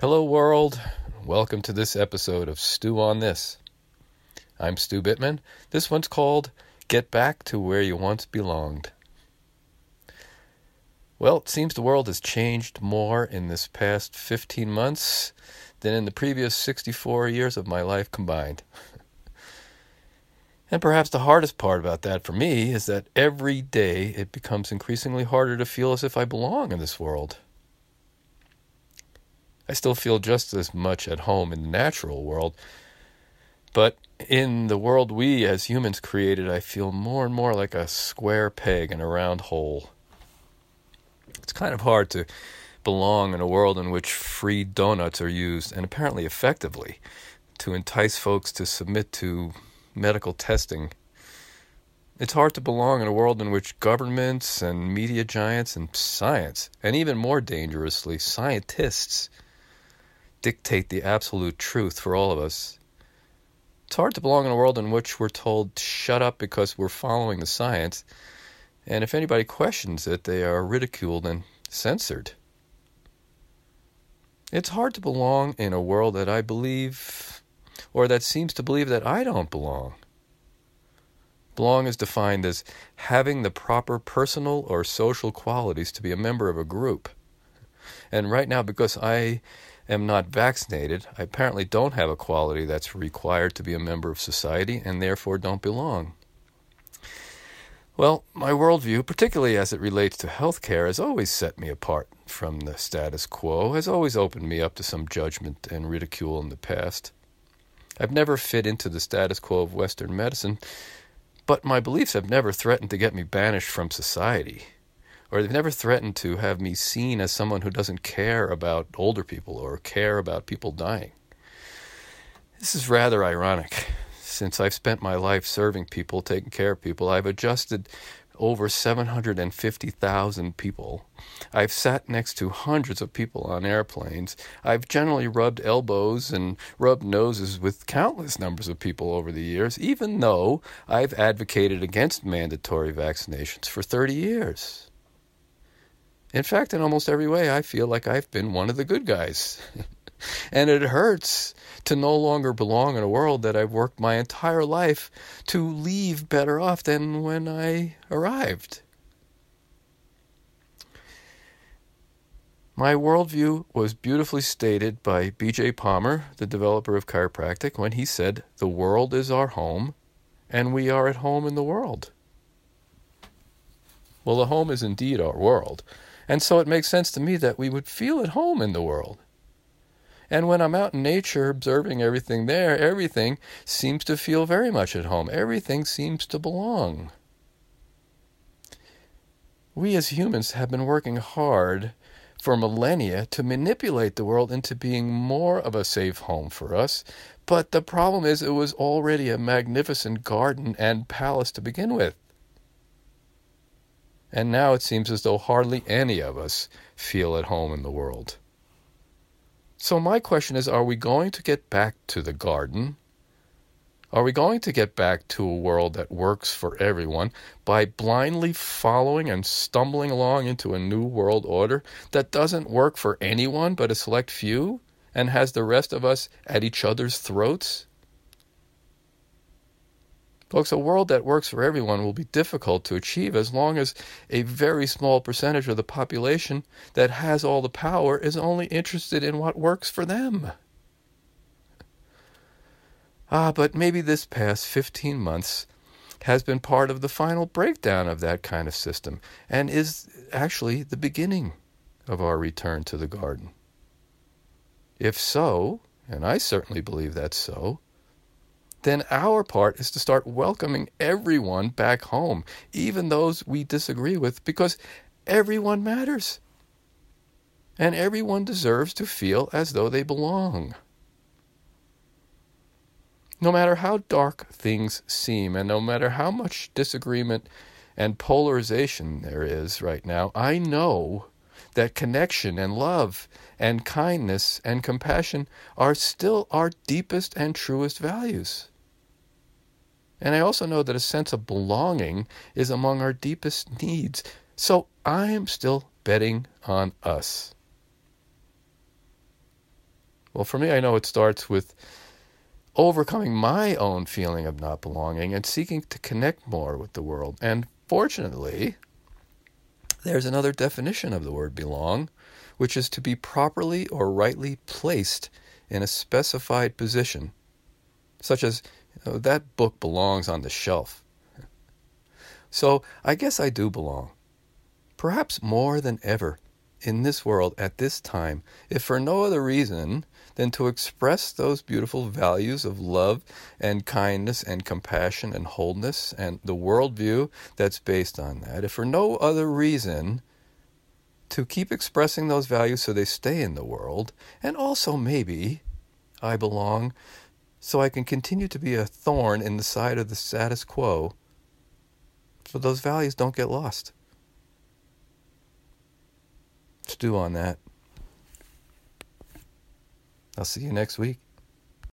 Hello, world. Welcome to this episode of Stew on This. I'm Stu Bittman. This one's called Get Back to Where You Once Belonged. Well, it seems the world has changed more in this past 15 months than in the previous 64 years of my life combined. and perhaps the hardest part about that for me is that every day it becomes increasingly harder to feel as if I belong in this world. I still feel just as much at home in the natural world. But in the world we as humans created, I feel more and more like a square peg in a round hole. It's kind of hard to belong in a world in which free donuts are used, and apparently effectively, to entice folks to submit to medical testing. It's hard to belong in a world in which governments and media giants and science, and even more dangerously, scientists, dictate the absolute truth for all of us. It's hard to belong in a world in which we're told shut up because we're following the science, and if anybody questions it, they are ridiculed and censored. It's hard to belong in a world that I believe, or that seems to believe that I don't belong. Belong is defined as having the proper personal or social qualities to be a member of a group. And right now, because I am not vaccinated, I apparently don't have a quality that's required to be a member of society and therefore don't belong. Well, my worldview, particularly as it relates to healthcare, has always set me apart from the status quo, has always opened me up to some judgment and ridicule in the past. I've never fit into the status quo of Western medicine, but my beliefs have never threatened to get me banished from society or they've never threatened to have me seen as someone who doesn't care about older people or care about people dying. This is rather ironic. Since I've spent my life serving people, taking care of people, I've adjusted over 750,000 people. I've sat next to hundreds of people on airplanes. I've generally rubbed elbows and rubbed noses with countless numbers of people over the years, even though I've advocated against mandatory vaccinations for 30 years. In fact, in almost every way, I feel like I've been one of the good guys. and it hurts to no longer belong in a world that I've worked my entire life to leave better off than when I arrived. My worldview was beautifully stated by B.J. Palmer, the developer of chiropractic, when he said, The world is our home, and we are at home in the world. Well, the home is indeed our world. And so it makes sense to me that we would feel at home in the world. And when I'm out in nature observing everything there, everything seems to feel very much at home. Everything seems to belong. We as humans have been working hard for millennia to manipulate the world into being more of a safe home for us. But the problem is, it was already a magnificent garden and palace to begin with and now it seems as though hardly any of us feel at home in the world. So, my question is are we going to get back to the garden? Are we going to get back to a world that works for everyone by blindly following and stumbling along into a new world order that doesn't work for anyone but a select few and has the rest of us at each other's throats? Folks, a world that works for everyone will be difficult to achieve as long as a very small percentage of the population that has all the power is only interested in what works for them. Ah, but maybe this past 15 months has been part of the final breakdown of that kind of system and is actually the beginning of our return to the garden. If so, and I certainly believe that's so, then our part is to start welcoming everyone back home, even those we disagree with, because everyone matters. And everyone deserves to feel as though they belong. No matter how dark things seem, and no matter how much disagreement and polarization there is right now, I know that connection and love and kindness and compassion are still our deepest and truest values. And I also know that a sense of belonging is among our deepest needs. So I am still betting on us. Well, for me, I know it starts with overcoming my own feeling of not belonging and seeking to connect more with the world. And fortunately, there's another definition of the word belong, which is to be properly or rightly placed in a specified position, such as that book belongs on the shelf. So I guess I do belong, perhaps more than ever in this world at this time, if for no other reason than to express those beautiful values of love and kindness and compassion and wholeness and the worldview that's based on that, if for no other reason to keep expressing those values so they stay in the world, and also maybe I belong so I can continue to be a thorn in the side of the status quo so those values don't get lost. Stew on that. I'll see you next week.